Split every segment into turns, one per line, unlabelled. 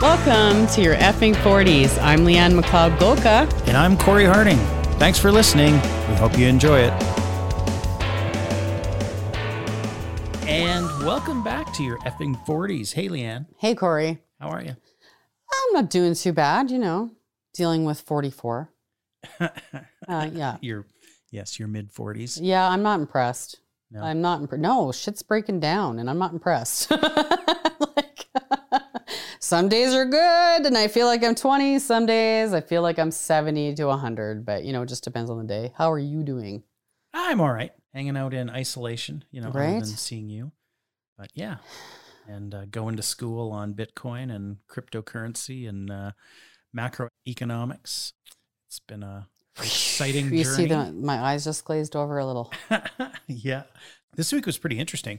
Welcome to your effing 40s. I'm Leanne McLeod Golka.
And I'm Corey Harding. Thanks for listening. We hope you enjoy it. And welcome back to your effing 40s. Hey, Leanne.
Hey, Corey.
How are you?
I'm not doing too bad, you know, dealing with 44. Uh, yeah.
You're, yes, you're mid 40s.
Yeah, I'm not impressed.
No.
I'm not impressed. No, shit's breaking down and I'm not impressed. some days are good and I feel like I'm 20. Some days I feel like I'm 70 to 100, but you know, it just depends on the day. How are you doing?
I'm all right. Hanging out in isolation, you know, other
Right.
than seeing you. But yeah. And uh, going to school on Bitcoin and cryptocurrency and uh, macroeconomics. It's been a exciting
You
journey.
see the, my eyes just glazed over a little.
yeah. This week was pretty interesting.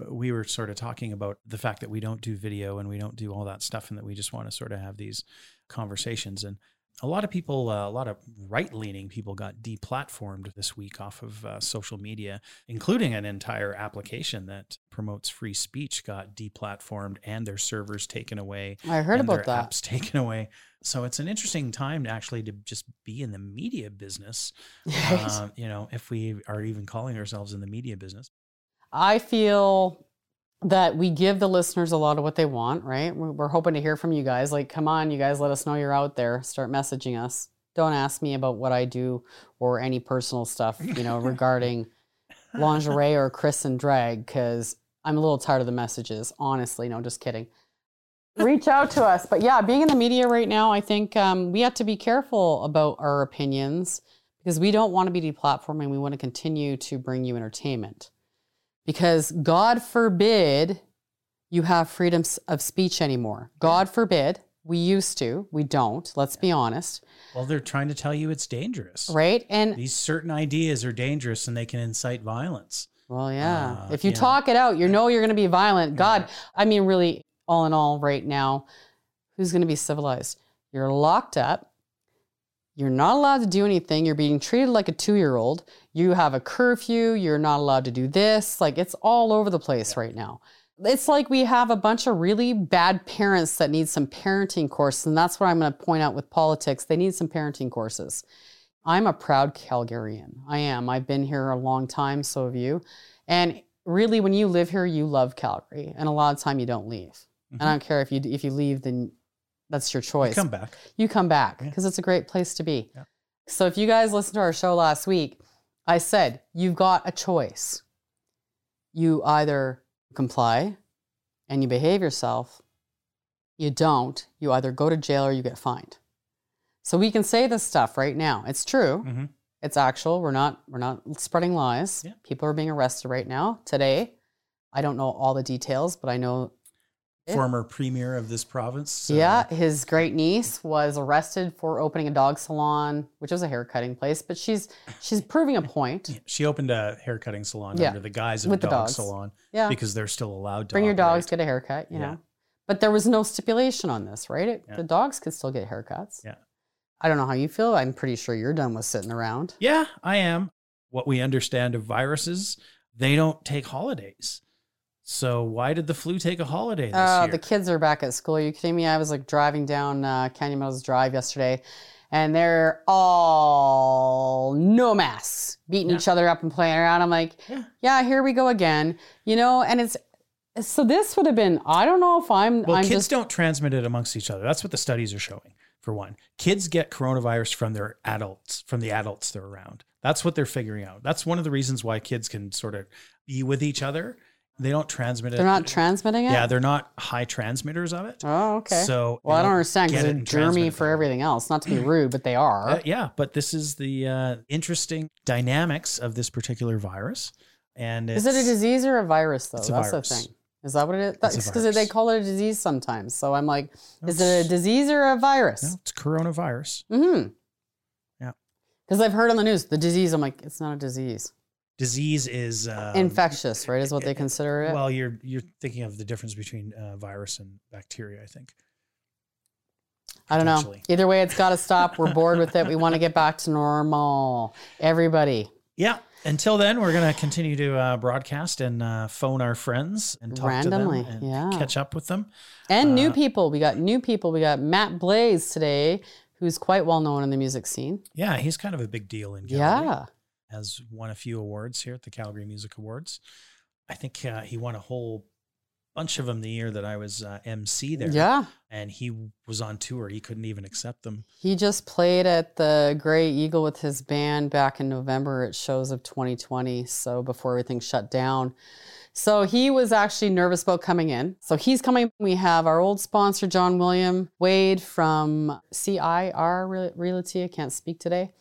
Uh, We were sort of talking about the fact that we don't do video and we don't do all that stuff and that we just want to sort of have these conversations. And a lot of people, uh, a lot of right leaning people got deplatformed this week off of uh, social media, including an entire application that promotes free speech got deplatformed and their servers taken away
I heard
and
about
their
that.
apps taken away. So it's an interesting time to actually to just be in the media business.
Right?
Um, you know, if we are even calling ourselves in the media business.
I feel that we give the listeners a lot of what they want, right? We're hoping to hear from you guys. Like, come on, you guys, let us know you're out there. Start messaging us. Don't ask me about what I do or any personal stuff, you know, regarding lingerie or Chris and drag, because I'm a little tired of the messages. Honestly, no, just kidding. Reach out to us. But yeah, being in the media right now, I think um, we have to be careful about our opinions because we don't want to be deplatforming. We want to continue to bring you entertainment because God forbid you have freedoms of speech anymore. God forbid. We used to. We don't. Let's be honest.
Well, they're trying to tell you it's dangerous.
Right? And
These certain ideas are dangerous and they can incite violence.
well, yeah.
Uh,
if you
know.
talk it out, you know you're going to be violent. God, I mean, really, all in all, right now, who's going to be civilized? You're locked up. You're not allowed to do anything. You're being treated like a two year old. You have a curfew. You're not allowed to do this. Like it's all over the place right now. It's like we have a bunch of really bad parents that need some parenting courses. And that's what I'm going to point out with politics. They need some parenting courses. I'm a proud Calgarian. I am. I've been here a long time, so have you. And really, when you live here, you love Calgary. And a lot of time you don't leave. And I mm-hmm. don't care if you if you leave, then that's your choice You
Come back.
you come back
Yeah.
because it's a great place to be.
Yeah.
So if you guys listened to our show last week, I said you've got a choice. You either comply and you behave yourself, you don't, you either go to jail or you get fined. So we can say this stuff right now. It's true.
Mhm.
It's actual. We're not we're not spreading lies.
Yeah.
People are being arrested right now today. I don't know all the details, but I know Yeah.
Former premier of this province. uh,
yeah, his great niece was arrested for opening a dog salon, which was a hair cutting place. But she's she's proving a point.
She opened a hair cutting salon
Yeah,
under the guise of
with
a dog salon
Yeah,
because they're still allowed to
bring your dogs,
operate.
get a haircut. You
Yeah.
know, but there was no stipulation on this, right? It. The dogs could still get haircuts.
Yeah.
I don't know how you feel. I'm pretty sure you're done with sitting around.
Yeah, I am. What we understand of viruses, they don't take holidays. So why did the flu take a holiday this
Oh,
year?
the kids are back at school. Are you kidding me? I was like driving down uh, Canyon Meadows Drive yesterday, and they're all no masks, beating
Yeah.
each other up and playing around. I'm like,
Yeah.
yeah, here we go again. You know, and it's so this would have been. I don't know if I'm.
Well,
I'm
kids
just.
don't transmit it amongst each other. That's what the studies are showing. For one, kids get coronavirus from their adults, from the adults they're around. That's what they're figuring out. That's one of the reasons why kids can sort of be with each other. They don't transmit it.
They're not transmitting it.
Yeah, they're not high transmitters of it.
Oh, okay.
So
well, I don't understand because they're germy for everything else. Not to be rude, but they are.
Uh, yeah, but this is the uh, interesting dynamics of this particular virus. And
Is it a disease or a virus, though?
It's a
That's
virus.
the thing. Is that what it is? Because they call it a disease sometimes. So I'm like,
No,
is it a disease or a virus?
No, it's coronavirus.
Mm-hmm.
Yeah.
Because I've heard on the news the disease. I'm like, it's not a disease.
Disease is um,
Infectious, right? Is what they consider it.
Well, you're you're thinking of the difference between uh, virus and bacteria. I think.
I don't know. Either way, it's got to stop. We're bored with it. We want to get back to normal. Everybody.
Yeah, Until then, we're going to continue to uh, broadcast and uh, phone our friends and talk
Randomly,
to them and
yeah.
catch up with them.
And new
Uh,
people. We got new people. We got Matt Blaze today, who's quite well known in the music scene.
Yeah, he's kind of a big deal in Calgary.
Yeah.
Has won a few awards here at the Calgary Music Awards. I think uh, he won a whole bunch of them the year that I was uh, MC there.
Yeah.
And he was on tour. He couldn't even accept them.
He just played at the Grey Eagle with his band back in November at shows of 2020. So before everything shut down. So he was actually nervous about coming in. So he's coming. We have our old sponsor, John William Wade from CIR Realty. I can't speak today.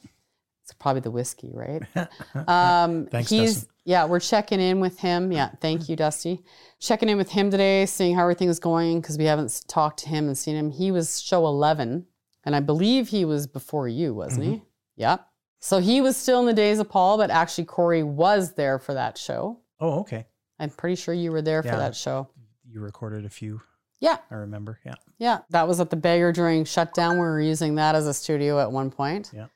It's probably the whiskey, right? Um,
Thanks,
he's
Dustin.
yeah, we're checking in with him. Yeah, thank you, Dusty. Checking in with him today, seeing how everything is going because we haven't talked to him and seen him. He was show eleven, and I believe he was before you, wasn't he? Yep. So he was still in the days of Paul, but actually Corey was there for that show.
Oh, okay.
I'm pretty sure you were there
Yeah.
for that show.
You recorded a few,
Yeah,
I remember. Yeah.
yeah. That was at the Beggar during shutdown. We were using that as a studio at one point.
Yeah.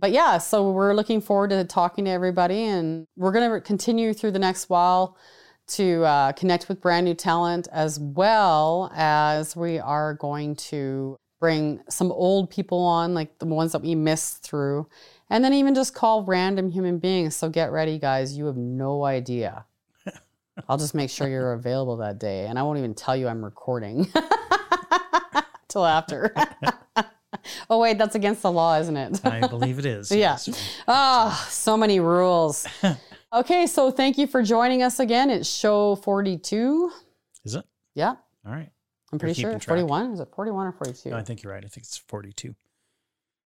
But yeah, so we're looking forward to talking to everybody, and we're going to continue through the next while to uh, connect with brand new talent, as well as we are going to bring some old people on, like the ones that we missed through, and then even just call random human beings. So get ready, guys. You have no idea. I'll just make sure you're available that day, and I won't even tell you I'm recording till after. oh wait, that's against the law, isn't it?
I believe it is.
Yeah.
yes.
Ah, so many rules. okay, so thank you for joining us again. It's show 42.
Is it?
Yeah,
All right.
I'm pretty sure.
keeping
41? Is it 41 or 42?
No, I think you're right. I think it's 42.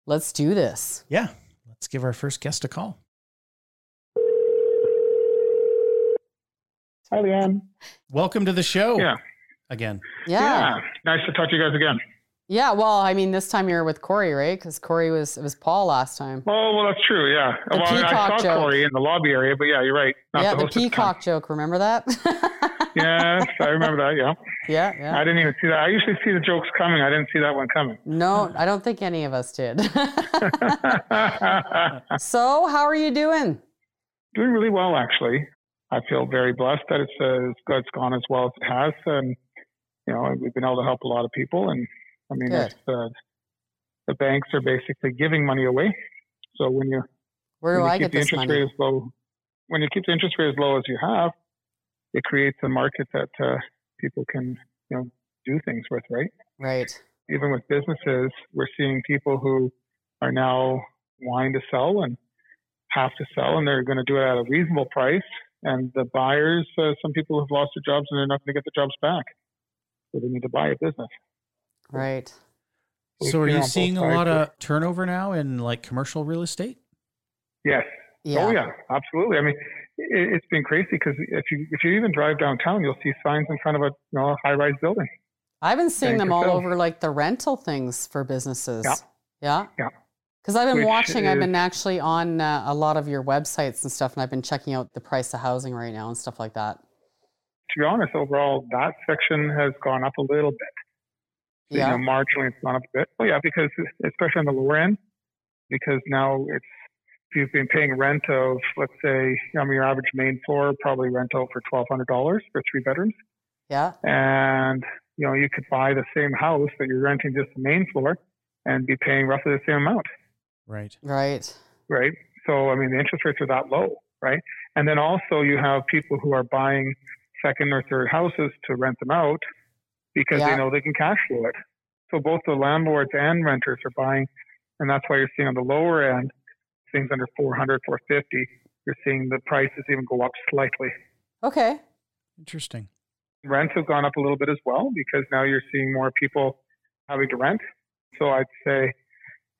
Let's do this.
Yeah. Let's give our first guest a call.
Hi, Leanne.
Welcome to the show.
Yeah.
Again.
Yeah.
Nice to talk to you guys again.
Yeah, well, I mean, this time you're with Corey, right? Because Corey was, it was Paul last time.
Oh, well, that's true. Yeah.
The
well, I- I saw
joke.
Corey in the lobby area, but yeah, you're right. Not
yeah,
the
the peacock joke. Remember that?
Yes, I remember that. Yeah.
yeah, yeah.
I didn't even see that. I usually see the jokes coming. I didn't see that one coming.
No, I don't think any of us did. so, how are you doing?
Doing really well, actually. I feel very blessed that it's, uh, it's gone as well as it has, and you know we've been able to help a lot of people. And I mean,
Good.
it's, uh, the banks are basically giving money away. So when you
Where do I
keep
get
the
this
interest
money?
rate as low, when you keep the interest rate as low as you have, it creates a market that uh, people can you know do things with, right?
Right.
Even with businesses, we're seeing people who are now wanting to sell and have to sell, and they're going to do it at a reasonable price. And the buyers, uh, some people have lost their jobs and they're not going to get the jobs back, so they need to buy a business.
Right.
So are you seeing a lot
of-
of turnover now in like commercial real estate?
Yes.
Yeah.
Oh yeah, absolutely. I mean, it, it's been crazy because if you if you even drive downtown, you'll see signs in front of a you know high rise building.
I've been seeing them all over like the rental things for businesses.
Yeah.
Yeah.
Yeah.
Because I've been
Which
watching, I've been actually on uh, a lot of your websites and stuff, and I've been checking out the price of housing right now and stuff like that.
To be honest, overall, that section has gone up a little bit.
Yeah.
You know, marginally, it's gone up a bit. Oh yeah, because especially on the lower end, because now it's if you've been paying rent of let's say I mean your average main floor probably rent out for twelve hundred dollars for three bedrooms,
Yeah.
and you know you could buy the same house that you're renting just the main floor and be paying roughly the same amount.
Right.
Right.
right? So, I mean, the interest rates are that low, right? And then also you have people who are buying second or third houses to rent them out because
Yeah.
they know they can cash flow it. So both the landlords and renters are buying, and that's why you're seeing on the lower end things under 400, 450. You're seeing the prices even go up slightly.
Okay.
Interesting.
Rents have gone up a little bit as well because now you're seeing more people having to rent. So I'd say,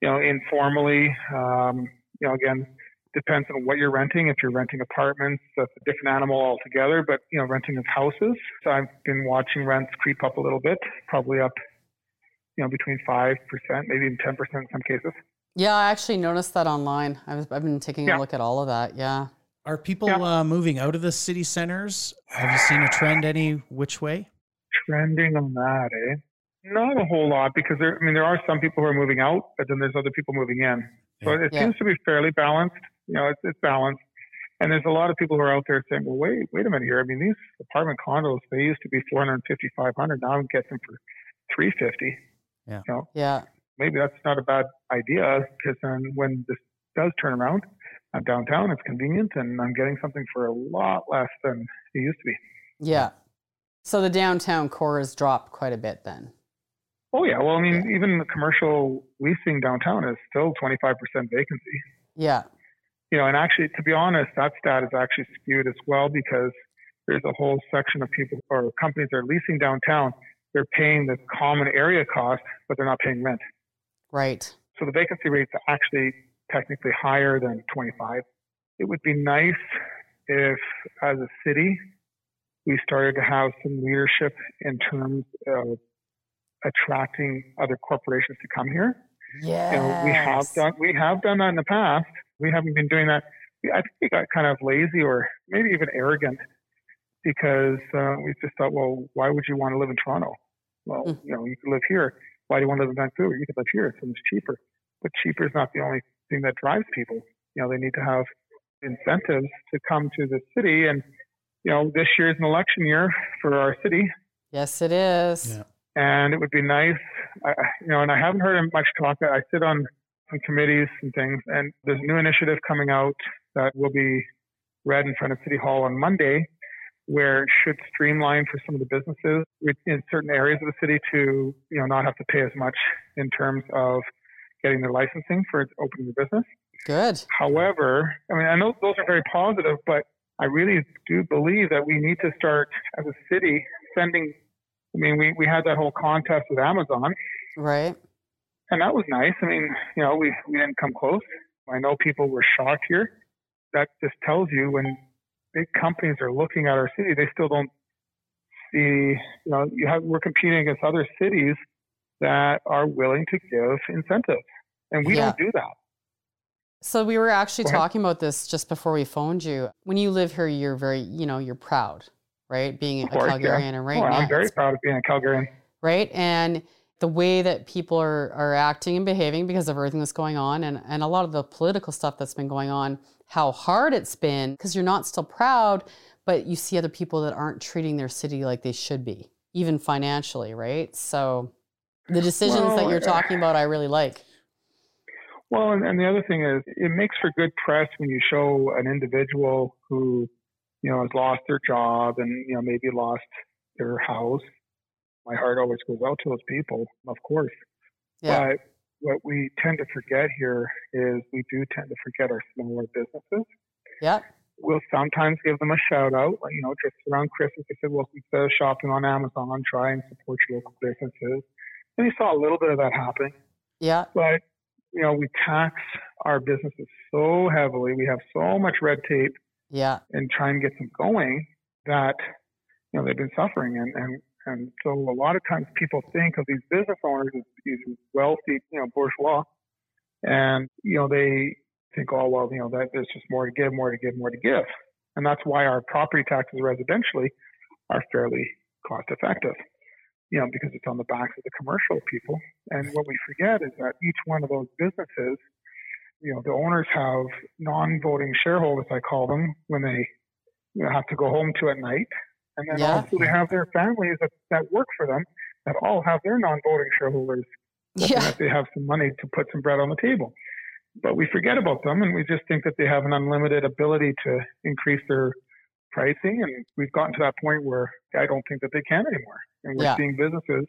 you know, informally, um, you know, again, depends on what you're renting. If you're renting apartments, that's a different animal altogether. But you know, renting of houses, so I've been watching rents creep up a little bit, probably up, you know, between five percent, maybe even ten percent in some cases.
Yeah, I actually noticed that online. I was, I've been taking a look at all of that. Yeah.
Are people
Yeah.
uh, moving out of the city centers? Have you seen a trend any which way?
Trending on that, eh? Not a whole lot because there. I mean, there are some people who are moving out, but then there's other people moving in. So
Yeah.
it
Yeah.
seems to be fairly balanced. You know, it's, it's balanced. And there's a lot of people who are out there saying, well, wait, wait a minute here. I mean, these apartment condos, they used to be 450, 500. Now I'm getting them for 350.
Yeah.
You know,
Yeah.
maybe that's not a bad idea because then when this does turn around, I'm downtown, it's convenient, and I'm getting something for a lot less than it used to be.
Yeah. So the downtown core has dropped quite a bit then.
Oh yeah, well I mean even the commercial leasing downtown is still 25% vacancy.
Yeah.
You know, and actually to be honest, that stat is actually skewed as well because there's a whole section of people or companies that are leasing downtown. They're paying the common area cost, but they're not paying rent.
Right.
So the vacancy rate's are actually technically higher than 25. It would be nice if, as a city, we started to have some leadership in terms of attracting other corporations to come here.
Yeah.
You know, we have done we have done that in the past. We haven't been doing that. I think we got kind of lazy or maybe even arrogant because uh, we just thought, well, why would you want to live in Toronto? Well,
Mm.
you know, you can live here. Why do you want to live in Vancouver? You can live here. It's so much cheaper. But cheaper is not the only thing that drives people. You know, they need to have incentives to come to the city. And you know, this year is an election year for our city,
Yes, it is.
Yeah.
and it would be nice, I, I- you know, and I haven't heard much talk. I sit on some committees and things, and there's a new initiative coming out that will be read in front of City Hall on Monday, where it should streamline for some of the businesses in certain areas of the city to, you know, not have to pay as much in terms of getting their licensing for opening their business.
Good.
However, I mean, I know those are very positive, but I really do believe that we need to start as a city sending. I mean, we, we had that whole contest with Amazon,
Right.
And that was nice. I mean, you know, we, we didn't come close. I know people were shocked here. That just tells you when big companies are looking at our city, they still don't see, you know, you have, we're competing against other cities that are willing to give incentives, and we
Yeah.
don't do that.
So we were actually talking about this just before we phoned you. When you live here, you're very, you know, you're proud, right? Being
Of
a
course, yeah.
Calgarian and right
Oh,
now,
I'm very proud of being a Calgarian.
right? And the way that people are, are acting and behaving because of everything that's going on and, and a lot of the political stuff that's been going on, how hard it's been because you're not still proud, but you see other people that aren't treating their city like they should be, even financially, right? So the decisions that you're
uh,
talking about, I really like.
Well, and, and the other thing is, it makes for good press when you show an individual who, you know, has lost their job and you know maybe lost their house. My heart always goes out to those people, of course.
Yeah.
But what we tend to forget here is we do tend to forget our smaller businesses.
Yeah.
We'll sometimes give them a shout out, like, you know, just around Christmas. I said, well, instead of shopping on Amazon, try and support your local businesses. And you saw a little bit of that happening
Yeah.
but you know we tax our businesses so heavily we have so much red tape
Yeah.
and try and get them going that you know they've been suffering and and and so a lot of times people think of these business owners as these wealthy you know bourgeois and you know they think oh well you know that there's just more to give more to give more to give and that's why our property taxes residentially are fairly cost effective you know, because it's on the backs of the commercial people. And what we forget is that each one of those businesses, you know, the owners have non-voting shareholders, I call them, when they you know, have to go home to at night. And then
Yeah.
also they have their families that, that work for them that all have their non-voting shareholders
Yeah.
that they have some money to put some bread on the table. But we forget about them and we just think that they have an unlimited ability to increase their pricing. And we've gotten to that point where I don't think that they can anymore. And we're
Yeah.
seeing businesses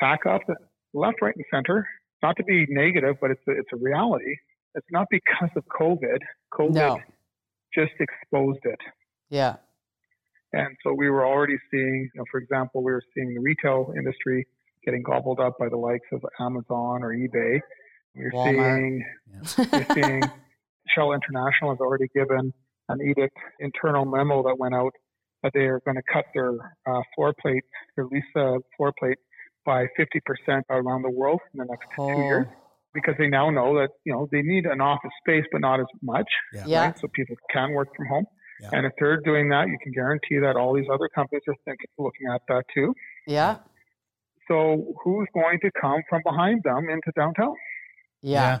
pack up left, right, and center. Not to be negative, but it's a, it's a reality. It's not because of COVID. COVID
No.
just exposed it.
Yeah.
And so we were already seeing, you know, for example, we were seeing the retail industry getting gobbled up by the likes of Amazon or eBay. We're
Walmart.
seeing we're seeing Shell International has already given an edict internal memo that went out that they are going to cut their uh, floor plate, their lease uh, floor plate by 50% around the world in the next two years
Oh,
because they now know that you know they need an office space but not as much
Yeah.
Yeah.
right? So people can work from home.
Yeah.
And if they're doing that, you can guarantee that all these other companies are thinking, looking at that too.
yeah.
So who's going to come from behind them into downtown?
Yeah.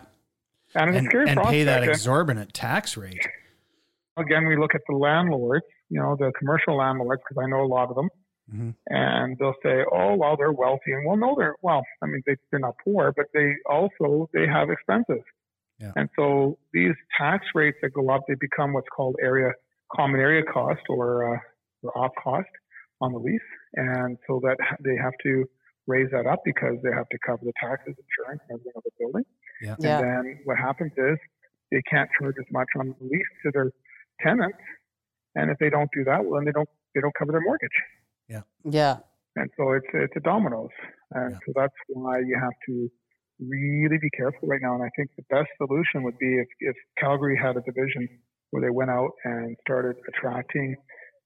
And it's
And,
scary
and
prospect.
pay that exorbitant tax rate.
again, we look at the landlords, you know, the commercial landlords, because I know a lot of them,
Mhm.
and they'll say, "Oh, well, they're wealthy," and well, no, they're well. I mean, they, they're not poor, but they also they have expenses,
Yeah.
and so these tax rates that go up, they become what's called area common area cost or, uh, or op cost on the lease, and so that they have to raise that up because they have to cover the taxes, insurance, and everything of the building.
Yeah.
Yeah.
And then what happens is they can't charge as much on the lease to their tenants, and if they don't do that, well, then they don't they don't cover their mortgage,
Yeah. Yeah.
and so it's it's a dominoes, and
Yeah.
so that's why you have to really be careful right now. And I think the best solution would be if if Calgary had a division where they went out and started attracting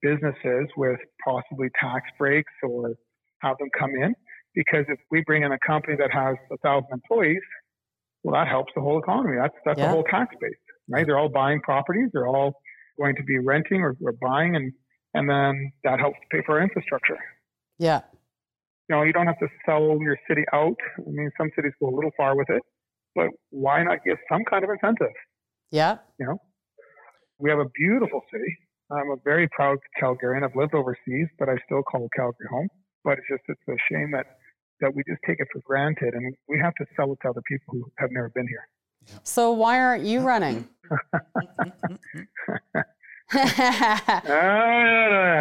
businesses with possibly tax breaks or have them come in. Because if we bring in a company that has a thousand employees, well, that helps the whole economy. That's that's
Yeah.
the whole tax base, right? They're all buying properties. They're all going to be renting or, or buying, and and then that helps to pay for our infrastructure.
Yeah.
You know, you don't have to sell your city out. I mean, some cities go a little far with it, but why not give some kind of incentive?
Yeah.
You know, we have a beautiful city. I'm a very proud Calgarian. I've lived overseas, but I still call Calgary home. But it's just it's a shame that that we just take it for granted, and we have to sell it to other people who have never been here.
So why aren't you running?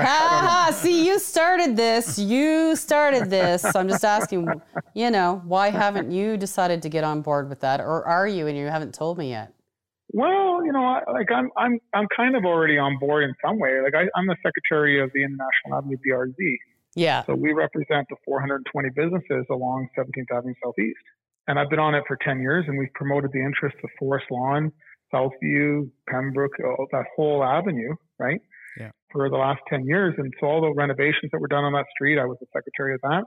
Ah!
See, you started this. You started this. I'm just asking, you know, why haven't you decided to get on board with that, or are you and you haven't told me yet?
Well, you know, I- like I'm, I'm, I'm kind of already on board in some way. Like I, I'm the secretary of the International Avenue BRZ,
Yeah.
so we represent the 420 businesses along 17th Avenue Southeast. And I've been on it for 10 years, and we've promoted the interest of Forest Lawn, Southview, Penbrooke, uh, all, that whole avenue, right?
Yeah.
For the last 10 years, and so all the renovations that were done on that street, I was the secretary of that,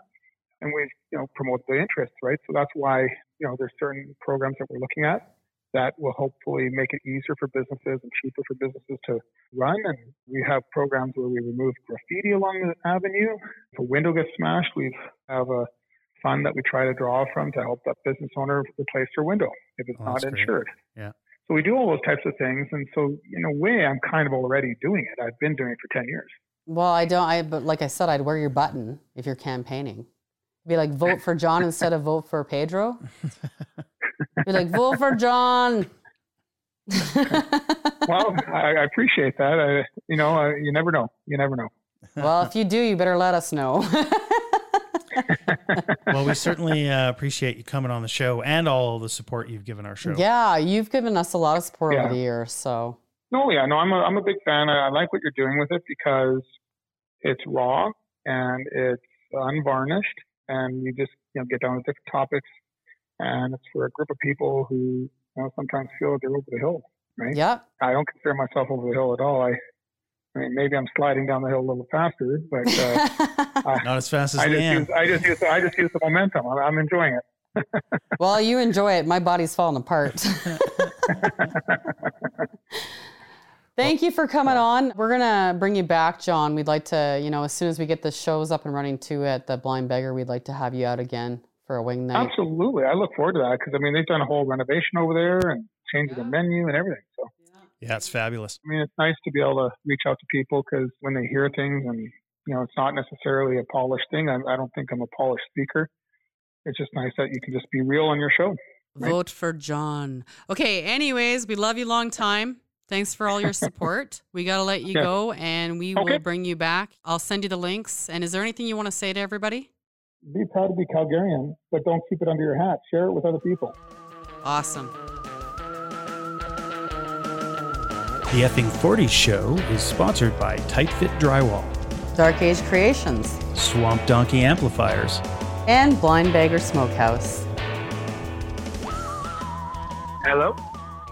and we, you know, promote the interests, right? So that's why, you know, there's certain programs that we're looking at that will hopefully make it easier for businesses and cheaper for businesses to run. And we have programs where we remove graffiti along the avenue. If a window gets smashed, we have a fund that we try to draw from to help that business owner replace their window if it's
Oh,
not
that's great.
insured.
Yeah.
So we do all those types of things. And so in a way, I'm kind of already doing it. I've been doing it for 10 years.
Well, I don't. I but like I said, I'd wear your button if you're campaigning. Be like, vote for John instead of vote for Pedro. Be like, vote for John.
Well, I, I appreciate that. I, you know, uh, you never know. You never know.
well, if you do, you better let us know.
well, we certainly uh, appreciate you coming on the show and all the support you've given our show.
yeah, you've given us a lot of support
Yeah.
over the years. So
No, yeah, no, I'm a, I'm a big fan. I, I like what you're doing with it because it's raw and it's unvarnished, and you just you know get down to different topics, and it's for a group of people who you know sometimes feel that they're over the hill. Right?
yeah,
I don't consider myself over the hill at all. I, I mean, maybe I'm sliding down the hill a little faster, but uh,
Not as fast as
I just use I just use I just use the momentum. I'm, I'm enjoying it.
well, you enjoy it. My body's falling apart. Thank you for coming on. We're gonna bring you back, John. We'd like to, you know, as soon as we get the shows up and running too at the Blind Beggar, we'd like to have you out again for a wing night.
Absolutely, I look forward to that because I mean they've done a whole renovation over there and changed the menu and everything. So.
yeah, it's fabulous.
I mean, it's nice to be able to reach out to people because when they hear things and, you know, it's not necessarily a polished thing. I, I don't think I'm a polished speaker. It's just nice that you can just be real on your show. Right.
Vote for John. Okay, anyways, we love you long time. Thanks for all your support. we got to let you
Yeah.
go and we
Okay.
will bring you back. I'll send you the links. And is there anything you want to say to everybody?
Be proud to be Calgarian, but don't keep it under your hat. Share it with other people.
Awesome.
The Effing 40 show is sponsored by Tight Fit Drywall,
Dark Age Creations
Swamp Donkey Amplifiers,
and Blind Beggar Smokehouse.
Hello.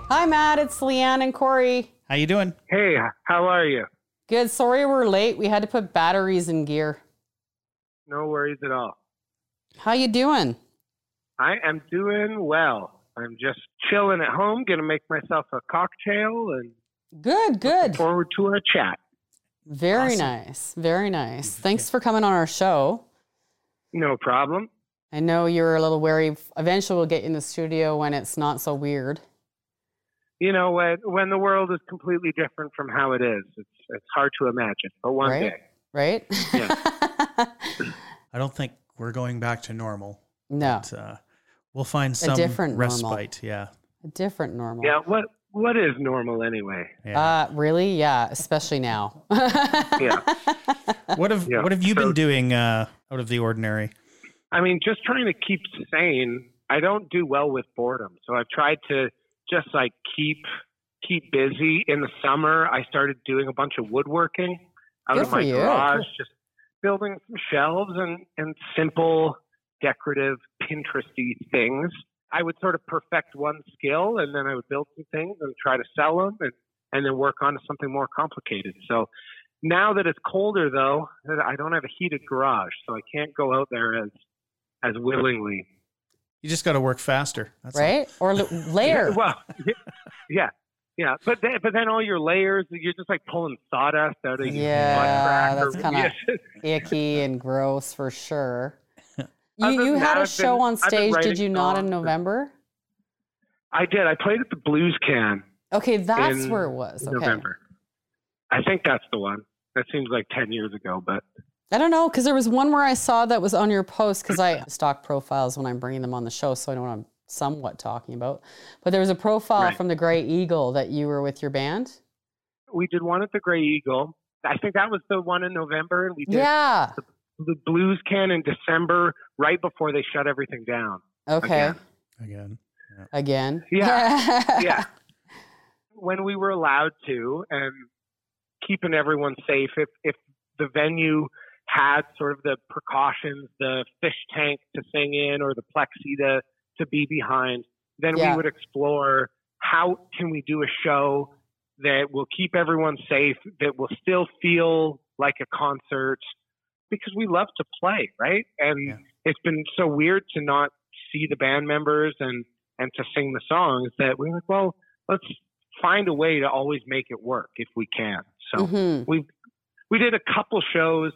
Hi, Matt. It's Leanne and Corey.
How you doing?
Hey, how are you?
Good. Sorry we're late. We had to put batteries in gear.
No worries at all.
How you doing?
I am doing well. I'm just chilling at home, gonna make myself a cocktail and
Good, good.
forward to our chat.
Very
Awesome.
nice. Very nice. Mm-hmm. Thanks for coming on our show.
No problem.
I know you're a little wary. Eventually, we'll get you in the studio when it's not so weird.
you know, when, when the world is completely different from how it is, it's it's hard to imagine. But one
Right.
day,
right? Yeah.
I don't think we're going back to normal.
no,
But, uh, we'll find some
different normal.
respite. Yeah.
a different normal.
yeah. What what is normal anyway?
Yeah.
Uh, really? Yeah, especially now.
Yeah.
what have
yeah.
What have you
So-
been doing uh, out of the ordinary?
I mean, just trying to keep sane. I don't do well with boredom, so I've tried to just like keep keep busy. In the summer, I started doing a bunch of woodworking out
Good
of
for
my
you.
garage, just building some shelves and and simple decorative Pinteresty things. I would sort of perfect one skill, and then I would build some things and try to sell them, and and then work on to something more complicated. So. Now that it's colder, though, I don't have a heated garage, so I can't go out there as as willingly.
You just got to work faster. That's all.
right? Or l- layer.
Well, yeah, yeah, but then, but then all your layers, you're just like pulling sawdust out of your
Yeah, that's kinda- Icky and gross for sure. You, you had
that,
a show
been-
on stage, did you not in. November?
I did. I played at the Blues Can
Okay, that's where it was. Okay.
November. I think that's the one. That seems like ten years ago, but
I don't know, because there was one where I saw that was on your post, because I stock profiles when I'm bringing them on the show, so I know what I'm somewhat talking about. But there was a profile
Right.
from the Grey Eagle that you were with your band.
we did one at the Grey Eagle. I think that was the one in November, and we did
Yeah.
the Blues Can in December, right before they shut everything down.
Okay.
Again.
Again.
Again.
Yeah. yeah. When we were allowed to and keeping everyone safe, if, if the venue had sort of the precautions, the fish tank to sing in or the plexi to, to be behind, then
Yeah.
we would explore how can we do a show that will keep everyone safe, that will still feel like a concert because we love to play, right? And
Yeah.
it's been so weird to not see the band members and and to sing the songs that we were like, well, let's find a way to always make it work if we can. So
Mhm.
we we did a couple shows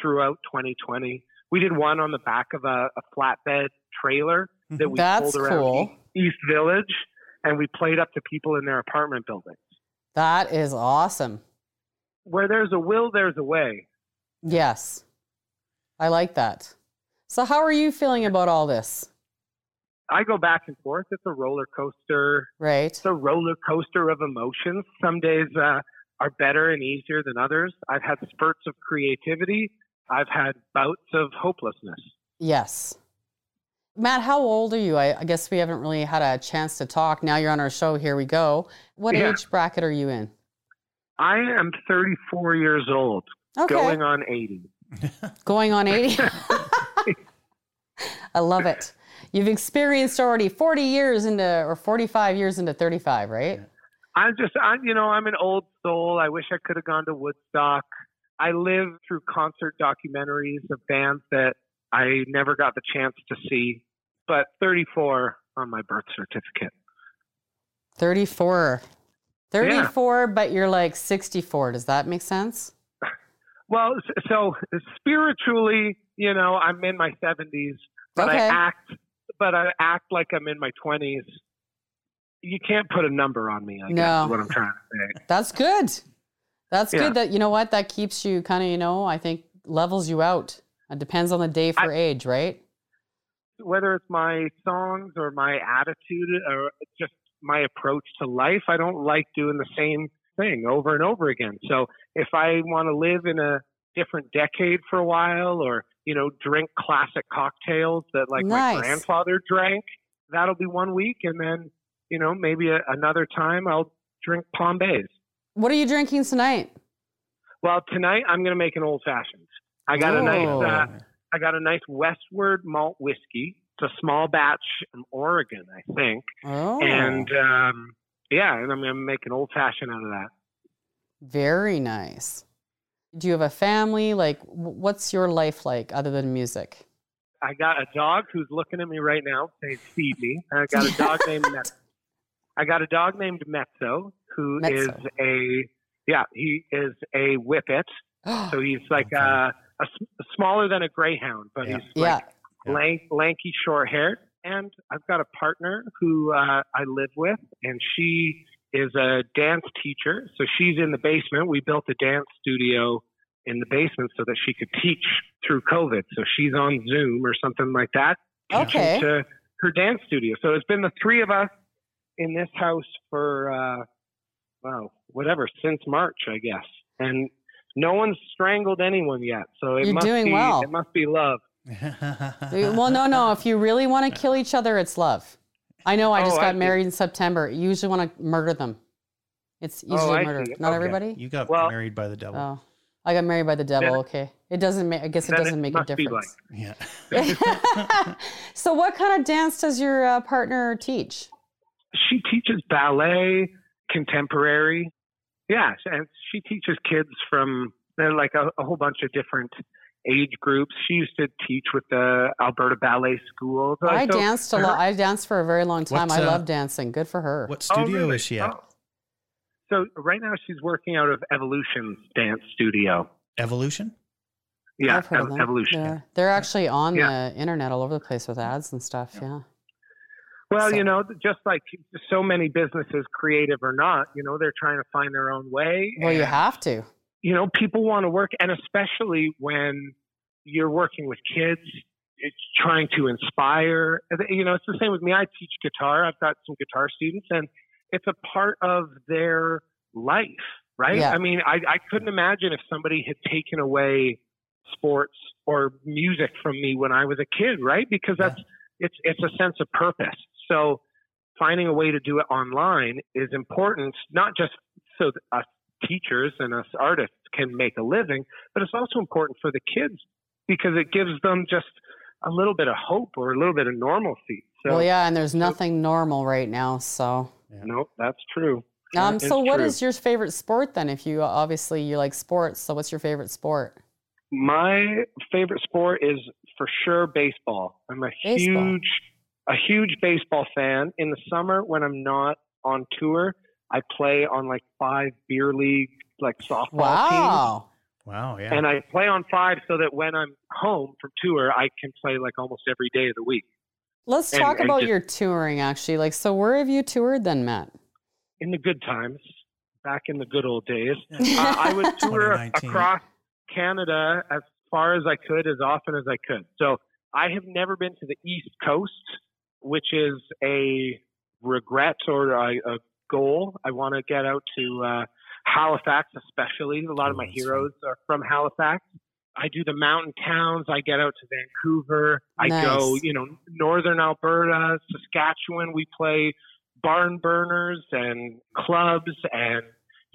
throughout 2020. We did one on the back of a, a flatbed trailer that we
That's
pulled around
cool.
East, Village, and we played up to people in their apartment buildings.
That is awesome.
Where there's a will, there's a way.
Yes. I like that. So, how are you feeling about all this?
I go back and forth. It's a roller coaster.
Right.
It's a roller coaster of emotions. Some days uh, are better and easier than others. I've had spurts of creativity. I've had bouts of hopelessness.
Yes. Matt, how old are you? I, I guess we haven't really had a chance to talk. Now you're on our show. Here we go. What
Yeah.
age bracket are you in?
I am 34 years old,
Okay.
going on 80.
Going on 80. I love it. You've experienced already 40 years into, or 45 years into 35, right?
I'm just, I'm, you know, I'm an old soul. I wish I could have gone to Woodstock. I live through concert documentaries of bands that I never got the chance to see, but 34 on my birth certificate.
34. 34, but you're like 64. Does that make sense?
Well, so spiritually, you know, I'm in my 70s, but
Okay.
I act, but I act like I'm in my 20s. You can't put a number on me. I guess
No.
is what I'm trying to say.
That's good. That's
Yeah.
good that, you know what, that keeps you kind of, you know, I think levels you out. It depends on the day for
I-
age, right?
Whether it's my songs or my attitude or just my approach to life, I don't like doing the same thing over and over again. So if I want to live in a different decade for a while or, you know, drink classic cocktails that like
Nice.
my grandfather drank, that'll be one week. And then, you know, maybe a, another time I'll drink Palm Bays.
What are you drinking tonight?
Well, tonight I'm going to make an old fashioned. I got a nice, uh, I got a nice Westward malt whiskey. It's a small batch from Oregon, I think.
Oh,
And um, yeah, and I'm going to make an old fashioned out of that.
very nice. Do you have a family? Like, what's your life like other than music?
I got a dog who's looking at me right now saying, "Feed me." I got a dog named Met- I got a dog named Mezzo, who is
Mezzo.
a yeah, he is a whippet. So he's like
Okay.
a, a s- smaller than a greyhound, but
Yeah.
he's
yeah.
like lank, lanky, short haired. And I've got a partner who uh, I live with, and she is a dance teacher. So she's in the basement. We built a dance studio in the basement so that she could teach through COVID. So she's on Zoom or something like that.
Okay.
To her dance studio. So it's been the three of us in this house for, uh, wow, whatever, since March, I guess. And no one's strangled anyone yet. So it
You're
must
doing
be,
well.
it must be love.
well, no, no. If you really want to kill each other, it's love. I know. I
Oh,
just
I
got
see.
married in September. You usually want to murder them. It's usually
Oh, I
murder.
see.
Not
Okay.
everybody.
you got
Well-
married by the devil.
Oh, I got married by the devil.
Then-
okay, it doesn't make. I guess it doesn't make a
must be
difference.
Yeah.
so, what kind of dance does your uh, partner teach?
She teaches ballet, contemporary. Yeah, and she teaches kids from they're like a, a whole bunch of different age groups. She used to teach with the Alberta Ballet School. So-
I
so
danced a lot. I danced for a very long time.
What's,
I
uh,
love dancing. Good for her.
What
Oh,
studio
really?
is she at?
Oh. So right now she's working out of Evolution's dance studio.
Evolution?
Yeah,
I've heard of
Ev- Evolution.
They're, they're actually on
Yeah.
the internet all over the place with ads and stuff. Yeah.
Well,
So-
you know, just like so many businesses, creative or not, you know, they're trying to find their own way.
Well, you have to.
You know, people want to work, and especially when you're working with kids, it's trying to inspire. You know, it's the same with me. I teach guitar. I've got some guitar students, and it's a part of their life, right?
Yeah.
I mean, I, I couldn't imagine if somebody had taken away sports or music from me when I was a kid, right? Because
Yeah.
that's it's it's a sense of purpose. So finding a way to do it online is important, not just so that us teachers and us artists can make a living, but it's also important for the kids because it gives them just a little bit of hope or a little bit of normalcy. So
well, yeah, and there's nothing normal right now. So,
no, that's true.
um,
That is
so what
true.
is your favorite sport then? If you obviously you like sports, so what's your favorite sport?
My favorite sport is for sure baseball. I'm a
Baseball.
huge, a huge baseball fan. In the summer when I'm not on tour, I play on like five beer league like softball teams.
Wow.
Wow, yeah.
And I play on five so that when I'm home from tour, I can play like almost every day of the week.
Let's
And-
talk
and
about
just-
your touring actually. Like, so where have you toured then, Matt?
In the good times, back in the good old days, uh, I would tour across Canada as far as I could, as often as I could. So I have never been to the East Coast, which is a regret or a, a goal. I want to get out to uh, Halifax, especially. A lot of
Oh,
my
that's
heroes are from Halifax. I do the mountain towns. I get out to Vancouver. I go, you know, northern Alberta, Saskatchewan. We play barn burners and clubs and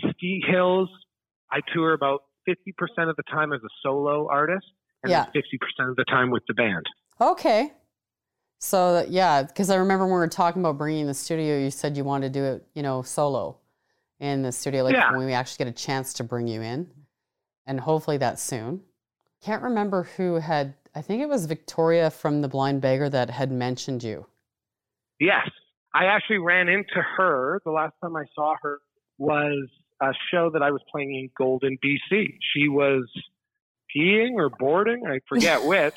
ski hills. I tour about 50% of the time as a solo artist and
Yeah.
50% of the time with the band.
Okay. So yeah, because I remember when we were talking about bringing the studio, you said you wanted to do it, you know, solo in the studio, like
Yeah.
when we actually get a chance to bring you in, and hopefully that's soon. Can't remember who had. I think it was Victoria from the Blind Beggar that had mentioned you.
Yes. I actually ran into her. The last time I saw her was a show that I was playing in Golden, BC. She was peeing or boarding, I forget which,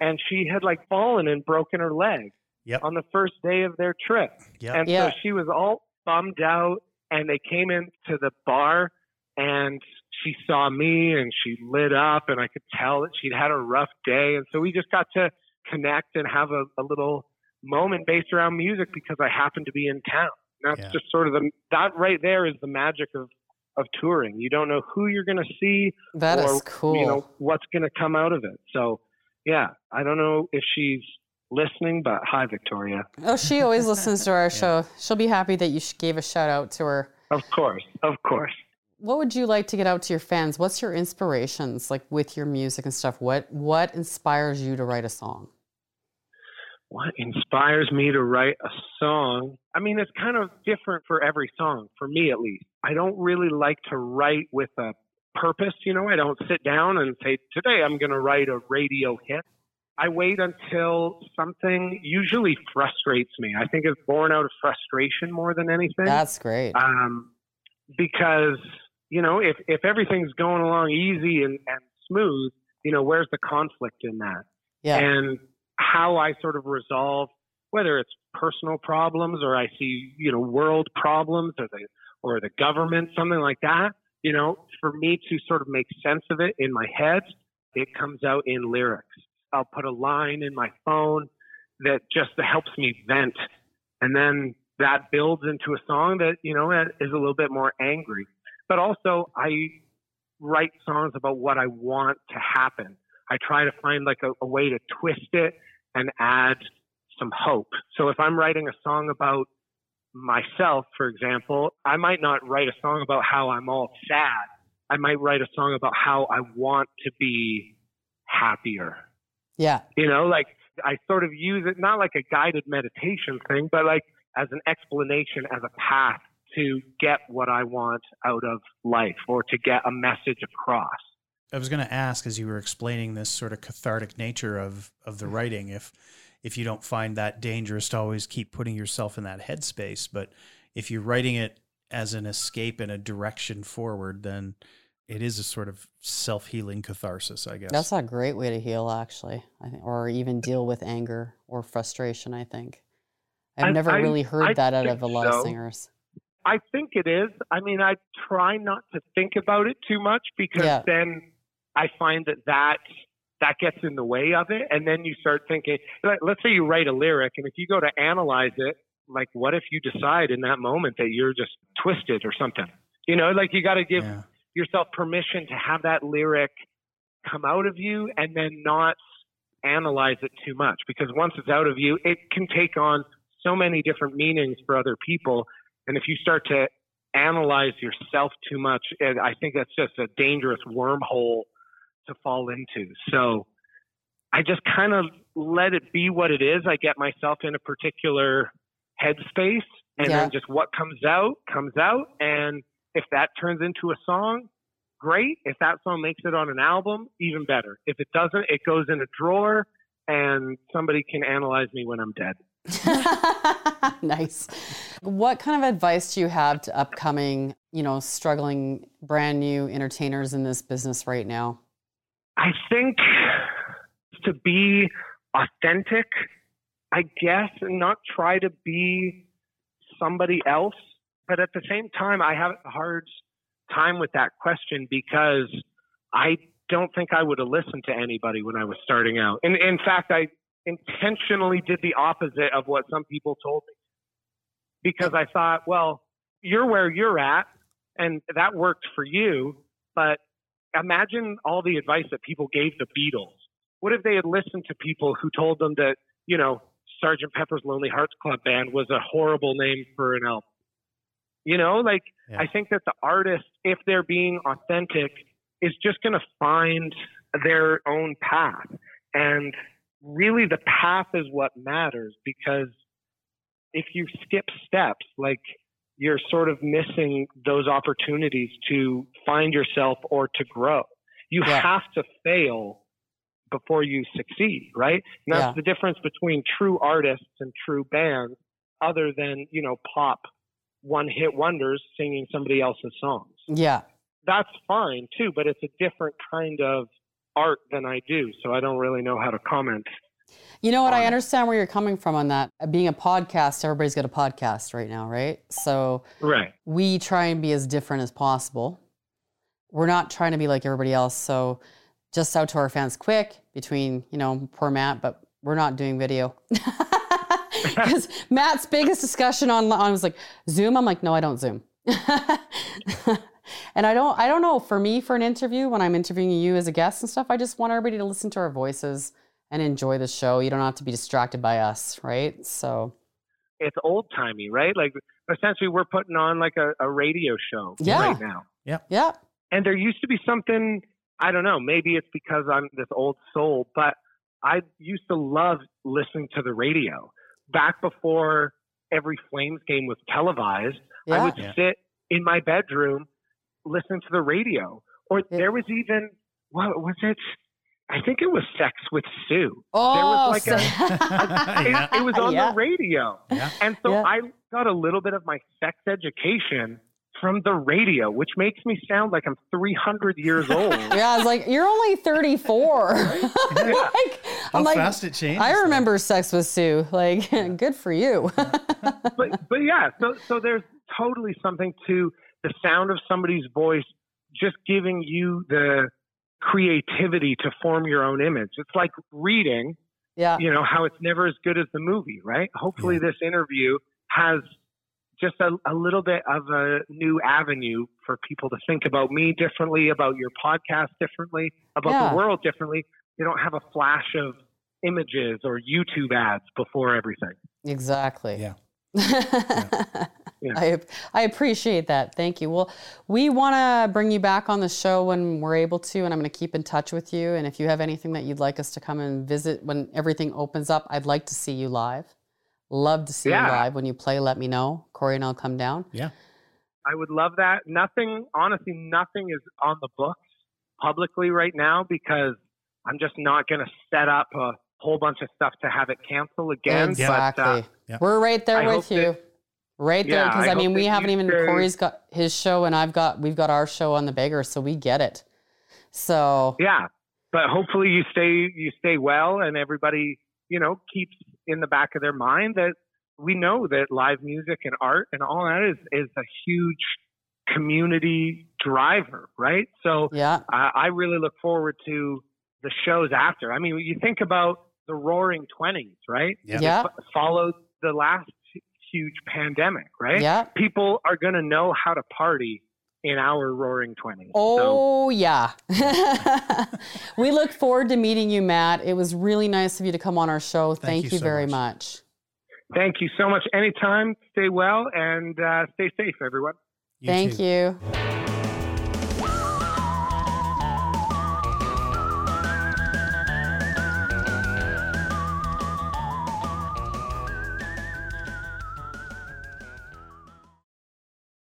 and she had like fallen and broken her leg
Yep.
on the first day of their trip.
Yep.
And
Yeah.
so she was all bummed out, and they came into the bar, and she saw me, and she lit up, and I could tell that she'd had a rough day, and so we just got to connect and have a, a little moment based around music because I happened to be in town. And that's
Yeah.
just sort of the that right there is the magic of of touring. You don't know who you're going to see
That is
or
cool.
you know what's going to come out of it. So yeah, I don't know if she's listening, but hi Victoria.
oh, she always listens to our show. She'll be happy that you gave a shout out to her.
Of course, of course.
What would you like to get out to your fans? What's your inspirations like with your music and stuff? What what inspires you to write a song?
What inspires me to write a song? I mean, it's kind of different for every song, for me at least. I don't really like to write with a purpose, you know, I don't sit down and say, today I'm going to write a radio hit. I wait until something usually frustrates me. I think it's born out of frustration more than anything.
That's great.
um, because you know if if everything's going along easy and, and smooth, you know where's the conflict in that?
Yeah.
And how I sort of resolve whether it's personal problems or I see, you know, world problems or the or the government, something like that, you know, for me to sort of make sense of it in my head, it comes out in lyrics. I'll put a line in my phone that just helps me vent. And then that builds into a song that, you know, is a little bit more angry. But also, I write songs about what I want to happen. I try to find like a, a way to twist it and add some hope. So if I'm writing a song about myself, for example, I might not write a song about how I'm all sad. I might write a song about how I want to be happier.
Yeah.
You know, like I sort of use it not like a guided meditation thing, but like as an explanation, as a path to get what I want out of life or to get a message across.
I was going to ask as you were explaining this sort of cathartic nature of of the writing if if you don't find that dangerous to always keep putting yourself in that headspace, but if you're writing it as an escape and a direction forward, then it is a sort of self-healing catharsis, I guess.
That's a great way to heal, actually, I think, or even deal with anger or frustration. I think I've
I-
never
I-
really heard
I
that out of a lot of singers.
I think it is. I mean, I try not to think about it too much because
Yeah.
then I find that that that gets in the way of it, and then you start thinking. Let's say you write a lyric, and if you go to analyze it, like, what if you decide in that moment that you're just twisted or something? You know, like you got to give
yeah.
yourself permission to have that lyric come out of you and then not analyze it too much because once it's out of you, it can take on so many different meanings for other people. And if you start to analyze yourself too much, and I think that's just a dangerous wormhole to fall into. So I just kind of let it be what it is. I get myself in a particular headspace and
Yeah.
then just what comes out comes out. And if that turns into a song, great. If that song makes it on an album, even better. If it doesn't, it goes in a drawer and somebody can analyze me when I'm dead.
nice. What kind of advice do you have to upcoming, you know, struggling brand new entertainers in this business right now?
I think to be authentic, I guess, and not try to be somebody else. But at the same time, I have a hard time with that question because I don't think I would have listened to anybody when I was starting out. And in fact, I intentionally did the opposite of what some people told me because I thought, well, you're where you're at and that worked for you, but imagine all the advice that people gave the Beatles. What if they had listened to people who told them that, you know, Sergeant Pepper's Lonely Hearts Club Band was a horrible name for an album? You know, like
Yeah.
I think that the artist, if they're being authentic, is just going to find their own path. And really, the path is what matters because if you skip steps, like you're sort of missing those opportunities to find yourself or to grow. You
Yeah.
have to fail before you succeed, right? And that's
Yeah.
the difference between true artists and true bands, other than, you know, pop one hit wonders singing somebody else's songs.
Yeah.
That's fine too, but it's a different kind of art than I do. So I don't really know how to comment.
You know what? I understand where you're coming from on that. Uh, being a podcast, everybody's got a podcast right now, right? So
Right.
we try and be as different as possible. We're not trying to be like everybody else. So just out to our fans quick between, you know, poor Matt, but we're not doing video. Because Matt's biggest discussion on, on was like Zoom. I'm like, no, I don't Zoom. and I don't I don't know, for me, for an interview, when I'm interviewing you as a guest and stuff, I just want everybody to listen to our voices and enjoy the show. You don't have to be distracted by us, right? So
It's old timey, right? Like essentially we're putting on like a, a radio show
Yeah.
right now.
yeah. Yeah.
And there used to be something, I don't know, maybe it's because I'm this old soul, but I used to love listening to the radio. Back before every Flames game was televised,
yeah.
I would
Yeah.
sit in my bedroom listening to the radio. Or
Yeah.
there was even, what was it? I think it was Sex with Sue.
Oh,
like a-
Yeah.
It, it was on
Yeah.
the radio.
Yeah.
And so
Yeah.
I got a little bit of my sex education from the radio, which makes me sound like I'm 300 years old.
Yeah, I was like, you're only 34. like,
How
I'm like,
fast it changes.
I
though.
remember sex with Sue. Like, good for you.
but but yeah, so so there's totally something to the sound of somebody's voice just giving you the creativity to form your own image. It's like reading,
yeah.
you know, how it's never as good as the movie, right? Hopefully this interview has just a, a little bit of a new avenue for people to think about me differently, about your podcast differently, about
Yeah.
the world differently. They don't have a flash of images or YouTube ads before everything.
Exactly.
Yeah.
Yeah.
I I appreciate that. Thank you. Well, we want to bring you back on the show when we're able to, and I'm going to keep in touch with you. And if you have anything that you'd like us to come and visit when everything opens up, I'd like to see you live. Love to see
Yeah.
you live when you play. Let me know. Corey and I'll come down.
Yeah.
I would love that. Nothing, honestly, nothing is on the books publicly right now because I'm just not going to set up a whole bunch of stuff to have it cancel again.
Exactly.
But uh,
Yeah.
We're right there
I
with you.
that-
right there,
Yeah,
because
I
I, mean, we haven't even.
stay-
Corey's got his show, and I've got we've got our show on the beggar, so we get it. So
yeah, but hopefully you stay you stay well, and everybody you know keeps in the back of their mind that we know that live music and art and all that is is a huge community driver, right? So
yeah,
I, I really look forward to the shows after. I mean, you think about the Roaring Twenties, right?
Yeah.
yeah,
followed the last huge pandemic, right?
yeah.
People are going to know how to party in our Roaring Twenties. So,
Oh, yeah. we look forward to meeting you, Matt. It was really nice of you to come on our show. Thank,
you
you,
so
very
much.
much.
thank you so much. Anytime, stay well and uh, stay safe, everyone.
Thank
too.
you.